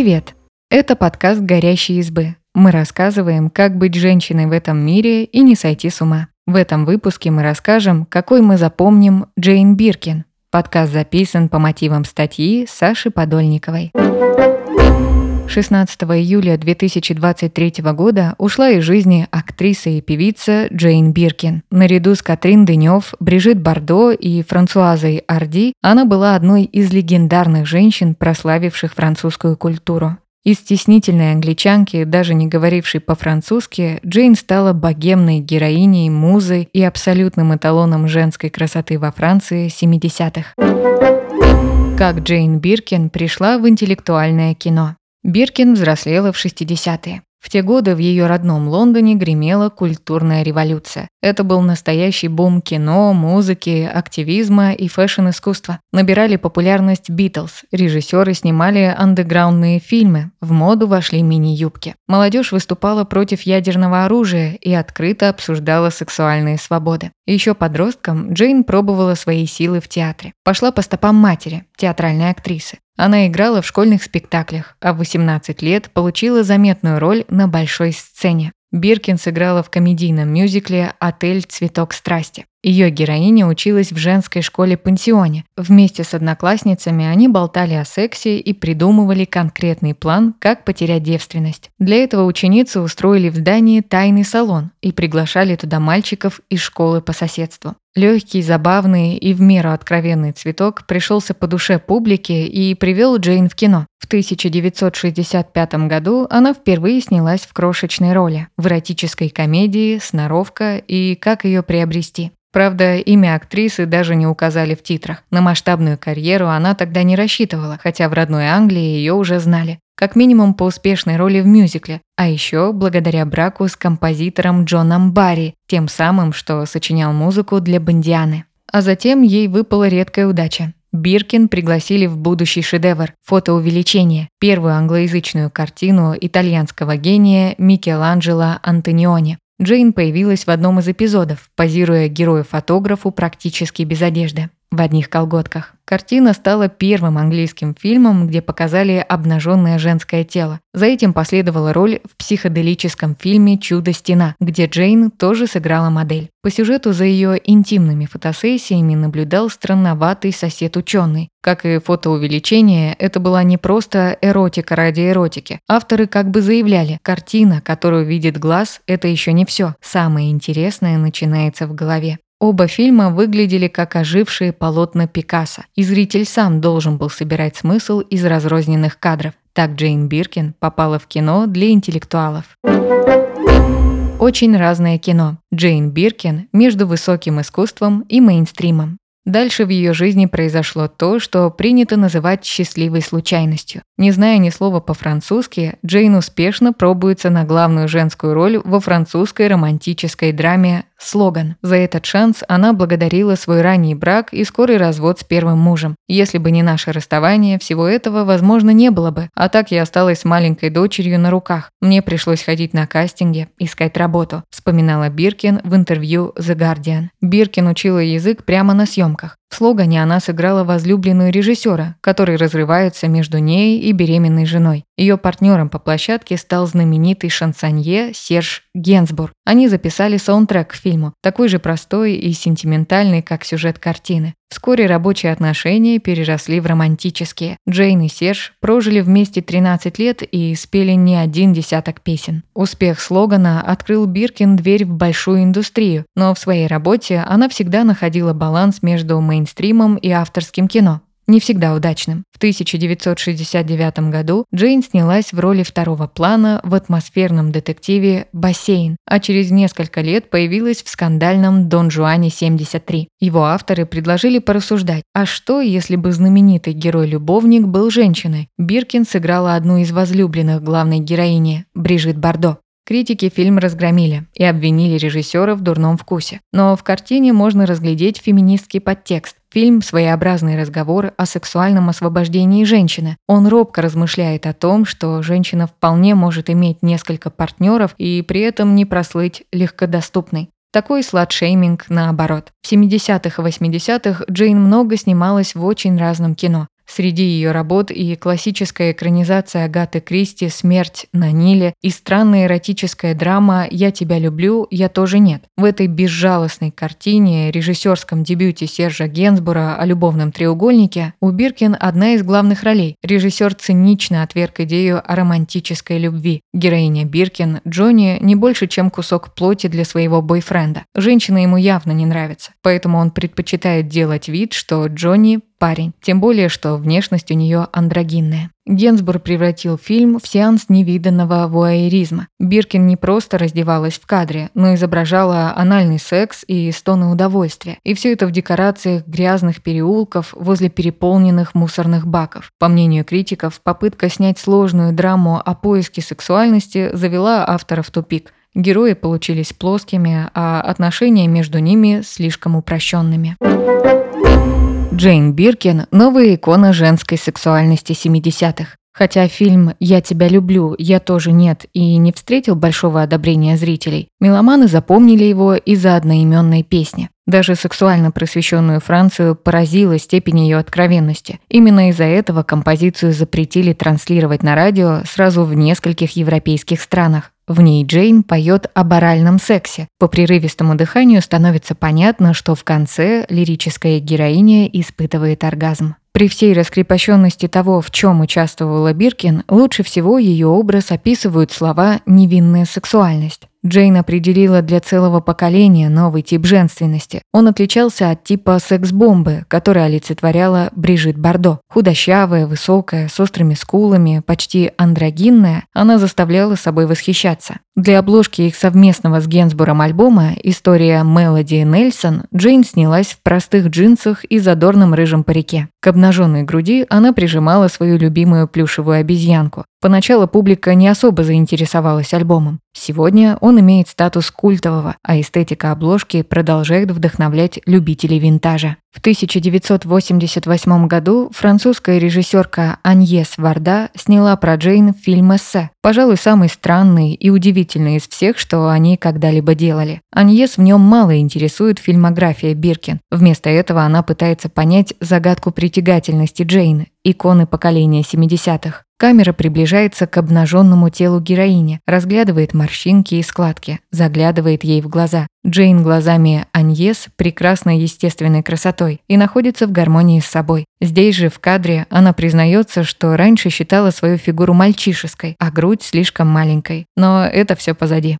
Привет! Это подкаст «Горящие избы». Мы рассказываем, как быть женщиной в этом мире и не сойти с ума. В этом выпуске мы расскажем, какой мы запомним Джейн Биркин. Подкаст записан по мотивам статьи Саши Подольниковой. 16 июля 2023 года ушла из жизни актриса и певица Джейн Биркин. Наряду с Катрин Денёв, Брижит Бардо и Франсуазой Арди она была одной из легендарных женщин, прославивших французскую культуру. Из стеснительной англичанки, даже не говорившей по-французски, Джейн стала богемной героиней, музой и абсолютным эталоном женской красоты во Франции 70-х. Как Джейн Биркин пришла в интеллектуальное кино. Биркин взрослела в 60-е. В те годы в ее родном Лондоне гремела культурная революция. Это был настоящий бум кино, музыки, активизма и фэшн-искусства. Набирали популярность Битлз, режиссеры снимали андеграундные фильмы, в моду вошли мини-юбки. Молодежь выступала против ядерного оружия и открыто обсуждала сексуальные свободы. Еще подростком Джейн пробовала свои силы в театре. Пошла по стопам матери, театральной актрисы. Она играла в школьных спектаклях, а в 18 лет получила заметную роль на большой сцене. Биркин сыграла в комедийном мюзикле «Отель. Цветок страсти». Ее героиня училась в женской школе-пансионе. Вместе с одноклассницами они болтали о сексе и придумывали конкретный план, как потерять девственность. Для этого ученицы устроили в здании тайный салон и приглашали туда мальчиков из школы по соседству. Легкий, забавный и в меру откровенный цветок пришелся по душе публики и привел Джейн в кино. В 1965 году она впервые снялась в крошечной роли в эротической комедии «Сноровка» и «Как ее приобрести». Правда, имя актрисы даже не указали в титрах. На масштабную карьеру она тогда не рассчитывала, хотя в родной Англии ее уже знали. Как минимум по успешной роли в мюзикле, а еще благодаря браку с композитором Джоном Барри, тем самым, что сочинял музыку для Бондианы. А затем ей выпала редкая удача. Биркин пригласили в будущий шедевр «Фотоувеличение», первую англоязычную картину итальянского гения Микеланджело Антониони. Джейн появилась в одном из эпизодов, позируя герою-фотографу практически без одежды в одних колготках. Картина стала первым английским фильмом, где показали обнаженное женское тело. За этим последовала роль в психоделическом фильме «Чудо-стена», где Джейн тоже сыграла модель. По сюжету за ее интимными фотосессиями наблюдал странноватый сосед-ученый. Как и фотоувеличение, это была не просто эротика ради эротики. Авторы как бы заявляли, картина, которую видит глаз, это еще не все. Самое интересное начинается в голове. Оба фильма выглядели как ожившие полотна Пикассо, и зритель сам должен был собирать смысл из разрозненных кадров. Так Джейн Биркин попала в кино для интеллектуалов. Очень разное кино. Джейн Биркин между высоким искусством и мейнстримом. Дальше в ее жизни произошло то, что принято называть счастливой случайностью. Не зная ни слова по-французски, Джейн успешно пробуется на главную женскую роль во французской романтической драме «Слоган». За этот шанс она благодарила свой ранний брак и скорый развод с первым мужем. Если бы не наше расставание, всего этого, возможно, не было бы. А так я осталась с маленькой дочерью на руках. Мне пришлось ходить на кастинге, искать работу, вспоминала Биркин в интервью The Guardian. Биркин учила язык прямо на съемках. В слогане она сыграла возлюбленную режиссера, который разрывается между ней и беременной женой. Ее партнером по площадке стал знаменитый шансонье Серж Генсбур. Они записали саундтрек к фильму, такой же простой и сентиментальный, как сюжет картины. Вскоре рабочие отношения переросли в романтические. Джейн и Серж прожили вместе 13 лет и спели не один десяток песен. Успех слогана открыл Биркин дверь в большую индустрию, но в своей работе она всегда находила баланс между мейнстримом и авторским кино не всегда удачным. В 1969 году Джейн снялась в роли второго плана в атмосферном детективе «Бассейн», а через несколько лет появилась в скандальном «Дон Жуане 73». Его авторы предложили порассуждать, а что, если бы знаменитый герой-любовник был женщиной? Биркин сыграла одну из возлюбленных главной героини – Брижит Бардо. Критики фильм разгромили и обвинили режиссера в дурном вкусе. Но в картине можно разглядеть феминистский подтекст. Фильм – своеобразный разговор о сексуальном освобождении женщины. Он робко размышляет о том, что женщина вполне может иметь несколько партнеров и при этом не прослыть легкодоступной. Такой сладшейминг наоборот. В 70-х и 80-х Джейн много снималась в очень разном кино. Среди ее работ и классическая экранизация Агаты Кристи «Смерть на Ниле» и странная эротическая драма «Я тебя люблю, я тоже нет». В этой безжалостной картине, режиссерском дебюте Сержа Генсбура о любовном треугольнике, у Биркин одна из главных ролей. Режиссер цинично отверг идею о романтической любви. Героиня Биркин, Джонни, не больше, чем кусок плоти для своего бойфренда. Женщина ему явно не нравится, поэтому он предпочитает делать вид, что Джонни парень, тем более, что внешность у нее андрогинная. Генсбур превратил фильм в сеанс невиданного вуайеризма. Биркин не просто раздевалась в кадре, но изображала анальный секс и стоны удовольствия. И все это в декорациях грязных переулков возле переполненных мусорных баков. По мнению критиков, попытка снять сложную драму о поиске сексуальности завела автора в тупик. Герои получились плоскими, а отношения между ними слишком упрощенными. Джейн Биркин – новая икона женской сексуальности 70-х. Хотя фильм «Я тебя люблю, я тоже нет» и не встретил большого одобрения зрителей, меломаны запомнили его из-за одноименной песни. Даже сексуально просвещенную Францию поразила степень ее откровенности. Именно из-за этого композицию запретили транслировать на радио сразу в нескольких европейских странах. В ней Джейн поет об оральном сексе. По прерывистому дыханию становится понятно, что в конце лирическая героиня испытывает оргазм. При всей раскрепощенности того, в чем участвовала Биркин, лучше всего ее образ описывают слова «невинная сексуальность». Джейн определила для целого поколения новый тип женственности. Он отличался от типа секс-бомбы, которая олицетворяла Брижит Бардо. Худощавая, высокая, с острыми скулами, почти андрогинная, она заставляла собой восхищаться. Для обложки их совместного с Генсбуром альбома «История Мелоди Нельсон» Джейн снялась в простых джинсах и задорном рыжем парике. К обнаженной груди она прижимала свою любимую плюшевую обезьянку. Поначалу публика не особо заинтересовалась альбомом. Сегодня он имеет статус культового, а эстетика обложки продолжает вдохновлять любителей винтажа. В 1988 году французская режиссерка Аньес Варда сняла про Джейн фильм «Эссе», пожалуй, самый странный и удивительный из всех, что они когда-либо делали. Аньес в нем мало интересует фильмография Биркин. Вместо этого она пытается понять загадку притягательности Джейн, иконы поколения 70-х. Камера приближается к обнаженному телу героини, разглядывает морщинки и складки, заглядывает ей в глаза. Джейн глазами Аньес прекрасной естественной красотой и находится в гармонии с собой. Здесь же в кадре она признается, что раньше считала свою фигуру мальчишеской, а грудь слишком маленькой. Но это все позади.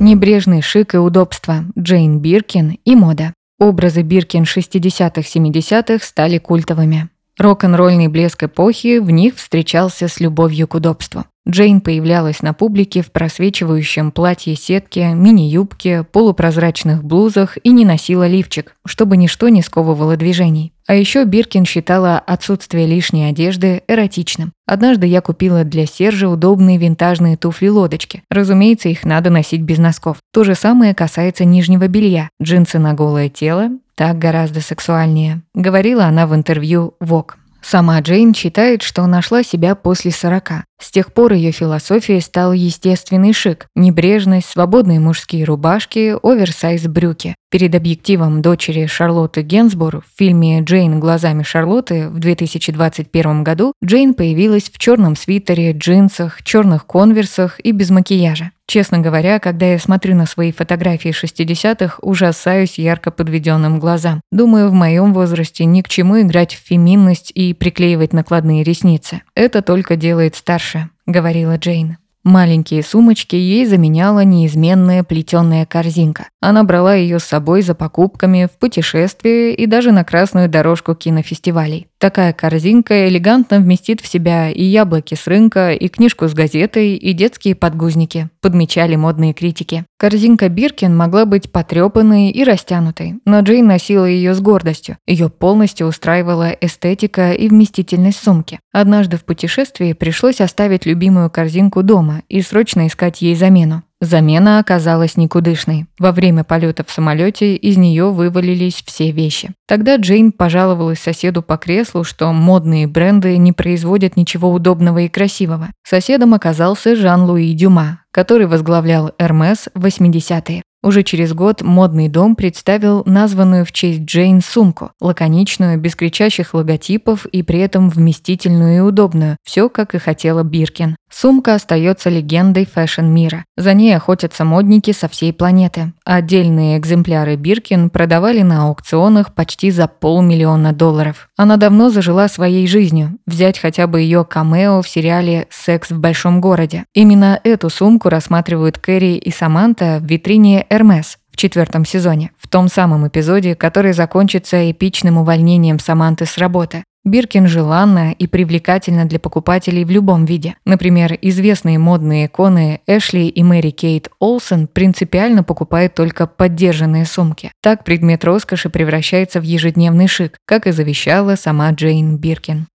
Небрежный шик и удобство, Джейн Биркин и мода. Образы Биркин 60-70-х стали культовыми. Рок-н-ролльный блеск эпохи в них встречался с любовью к удобству. Джейн появлялась на публике в просвечивающем платье-сетке, мини-юбке, полупрозрачных блузах и не носила лифчик, чтобы ничто не сковывало движений. А еще Биркин считала отсутствие лишней одежды эротичным. Однажды я купила для Сержа удобные винтажные туфли-лодочки. Разумеется, их надо носить без носков. То же самое касается нижнего белья. Джинсы на голое тело, так гораздо сексуальнее, говорила она в интервью Vogue. Сама Джейн считает, что нашла себя после 40. С тех пор ее философией стал естественный шик, небрежность, свободные мужские рубашки, оверсайз брюки. Перед объективом дочери Шарлотты Генсбур в фильме «Джейн глазами Шарлотты» в 2021 году Джейн появилась в черном свитере, джинсах, черных конверсах и без макияжа. Честно говоря, когда я смотрю на свои фотографии 60-х, ужасаюсь ярко подведенным глазам. Думаю, в моем возрасте ни к чему играть в феминность и приклеивать накладные ресницы. Это только делает старше, говорила Джейн. Маленькие сумочки ей заменяла неизменная плетеная корзинка. Она брала ее с собой за покупками, в путешествие и даже на красную дорожку кинофестивалей. Такая корзинка элегантно вместит в себя и яблоки с рынка, и книжку с газетой, и детские подгузники, подмечали модные критики. Корзинка Биркин могла быть потрепанной и растянутой, но Джейн носила ее с гордостью. Ее полностью устраивала эстетика и вместительность сумки. Однажды в путешествии пришлось оставить любимую корзинку дома и срочно искать ей замену. Замена оказалась никудышной. Во время полета в самолете из нее вывалились все вещи. Тогда Джейн пожаловалась соседу по креслу, что модные бренды не производят ничего удобного и красивого. Соседом оказался Жан-Луи Дюма, который возглавлял Hermes в 80-е. Уже через год модный дом представил названную в честь Джейн сумку, лаконичную, без кричащих логотипов и при этом вместительную и удобную, все как и хотела Биркин. Сумка остается легендой fashion мира. За ней охотятся модники со всей планеты. Отдельные экземпляры Биркин продавали на аукционах почти за полмиллиона долларов. Она давно зажила своей жизнью. Взять хотя бы ее камео в сериале «Секс в большом городе». Именно эту сумку рассматривают Кэрри и Саманта в витрине Hermes в четвертом сезоне, в том самом эпизоде, который закончится эпичным увольнением Саманты с работы. Биркин желанна и привлекательна для покупателей в любом виде. Например, известные модные иконы Эшли и Мэри Кейт Олсен принципиально покупают только поддержанные сумки. Так предмет роскоши превращается в ежедневный шик, как и завещала сама Джейн Биркин.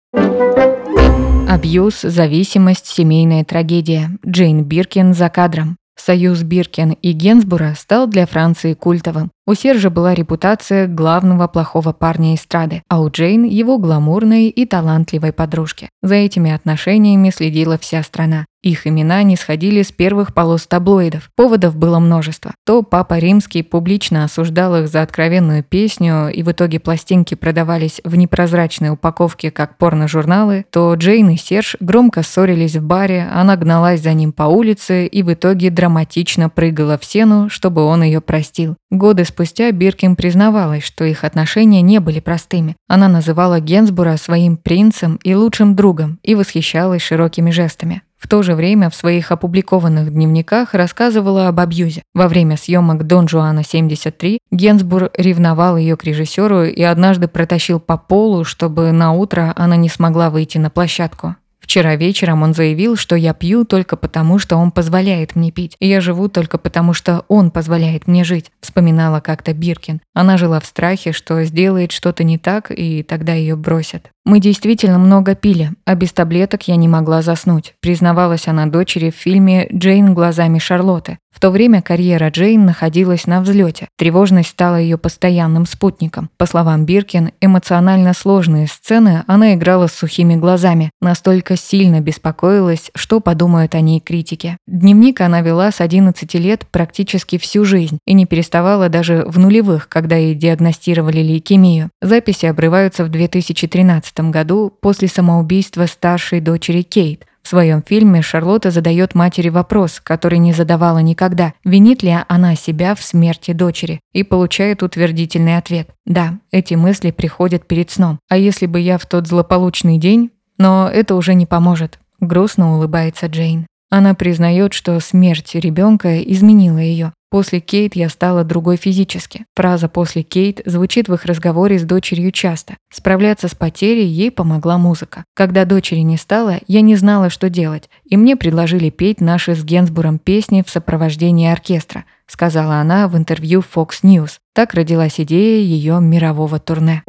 Абьюз, зависимость, семейная трагедия. Джейн Биркин за кадром. Союз Биркин и Генсбура стал для Франции культовым. У Сержа была репутация главного плохого парня эстрады, а у Джейн – его гламурной и талантливой подружки. За этими отношениями следила вся страна. Их имена не сходили с первых полос таблоидов. Поводов было множество. То Папа Римский публично осуждал их за откровенную песню, и в итоге пластинки продавались в непрозрачной упаковке, как порно-журналы, то Джейн и Серж громко ссорились в баре, она гналась за ним по улице и в итоге драматично прыгала в сену, чтобы он ее простил. Годы спустя Биркин признавалась, что их отношения не были простыми. Она называла Генсбура своим принцем и лучшим другом и восхищалась широкими жестами. В то же время в своих опубликованных дневниках рассказывала об абьюзе. Во время съемок «Дон Жуана 73» Генсбур ревновал ее к режиссеру и однажды протащил по полу, чтобы на утро она не смогла выйти на площадку. Вчера вечером он заявил, что я пью только потому, что он позволяет мне пить. Я живу только потому, что он позволяет мне жить, вспоминала как-то Биркин. Она жила в страхе, что сделает что-то не так, и тогда ее бросят. Мы действительно много пили, а без таблеток я не могла заснуть, признавалась она дочери в фильме «Джейн глазами Шарлотты». В то время карьера Джейн находилась на взлете. Тревожность стала ее постоянным спутником. По словам Биркин, эмоционально сложные сцены она играла с сухими глазами, настолько сильно беспокоилась, что подумают о ней критики. Дневник она вела с 11 лет практически всю жизнь и не переставала даже в нулевых, когда ей диагностировали лейкемию. Записи обрываются в 2013 году после самоубийства старшей дочери Кейт, в своем фильме Шарлотта задает матери вопрос, который не задавала никогда. Винит ли она себя в смерти дочери? И получает утвердительный ответ. Да, эти мысли приходят перед сном. А если бы я в тот злополучный день? Но это уже не поможет. Грустно улыбается Джейн. Она признает, что смерть ребенка изменила ее. После Кейт я стала другой физически. Фраза «после Кейт» звучит в их разговоре с дочерью часто. Справляться с потерей ей помогла музыка. Когда дочери не стало, я не знала, что делать, и мне предложили петь наши с Генсбуром песни в сопровождении оркестра, сказала она в интервью Fox News. Так родилась идея ее мирового турне.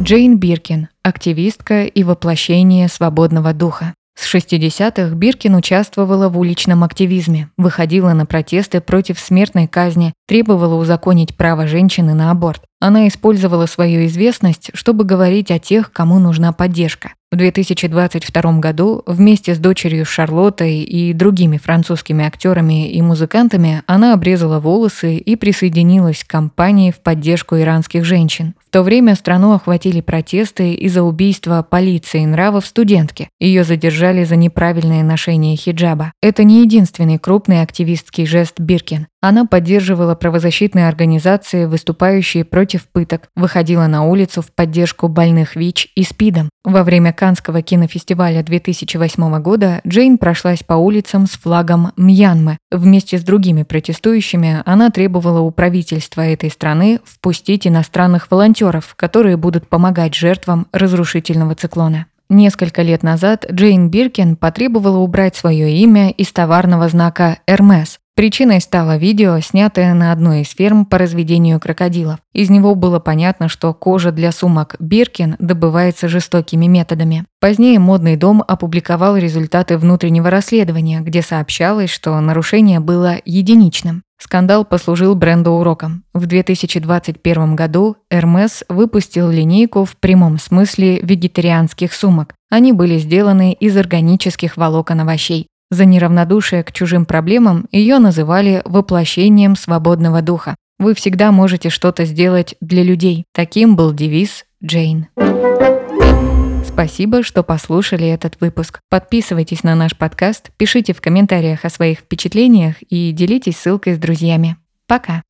Джейн Биркин, активистка и воплощение свободного духа. С 60-х Биркин участвовала в уличном активизме, выходила на протесты против смертной казни, требовала узаконить право женщины на аборт. Она использовала свою известность, чтобы говорить о тех, кому нужна поддержка. В 2022 году вместе с дочерью Шарлоттой и другими французскими актерами и музыкантами она обрезала волосы и присоединилась к кампании в поддержку иранских женщин. В то время страну охватили протесты из-за убийства полиции нравов студентки. Ее задержали за неправильное ношение хиджаба. Это не единственный крупный активистский жест Биркин. Она поддерживала правозащитные организации, выступающие против пыток, выходила на улицу в поддержку больных ВИЧ и СПИДом. Во время Канского кинофестиваля 2008 года Джейн прошлась по улицам с флагом Мьянмы. Вместе с другими протестующими она требовала у правительства этой страны впустить иностранных волонтеров, которые будут помогать жертвам разрушительного циклона. Несколько лет назад Джейн Биркин потребовала убрать свое имя из товарного знака «Эрмес», Причиной стало видео, снятое на одной из ферм по разведению крокодилов. Из него было понятно, что кожа для сумок Биркин добывается жестокими методами. Позднее модный дом опубликовал результаты внутреннего расследования, где сообщалось, что нарушение было единичным. Скандал послужил бренду уроком. В 2021 году Hermes выпустил линейку в прямом смысле вегетарианских сумок. Они были сделаны из органических волокон овощей. За неравнодушие к чужим проблемам ее называли воплощением свободного духа. Вы всегда можете что-то сделать для людей. Таким был девиз Джейн. Спасибо, что послушали этот выпуск. Подписывайтесь на наш подкаст, пишите в комментариях о своих впечатлениях и делитесь ссылкой с друзьями. Пока!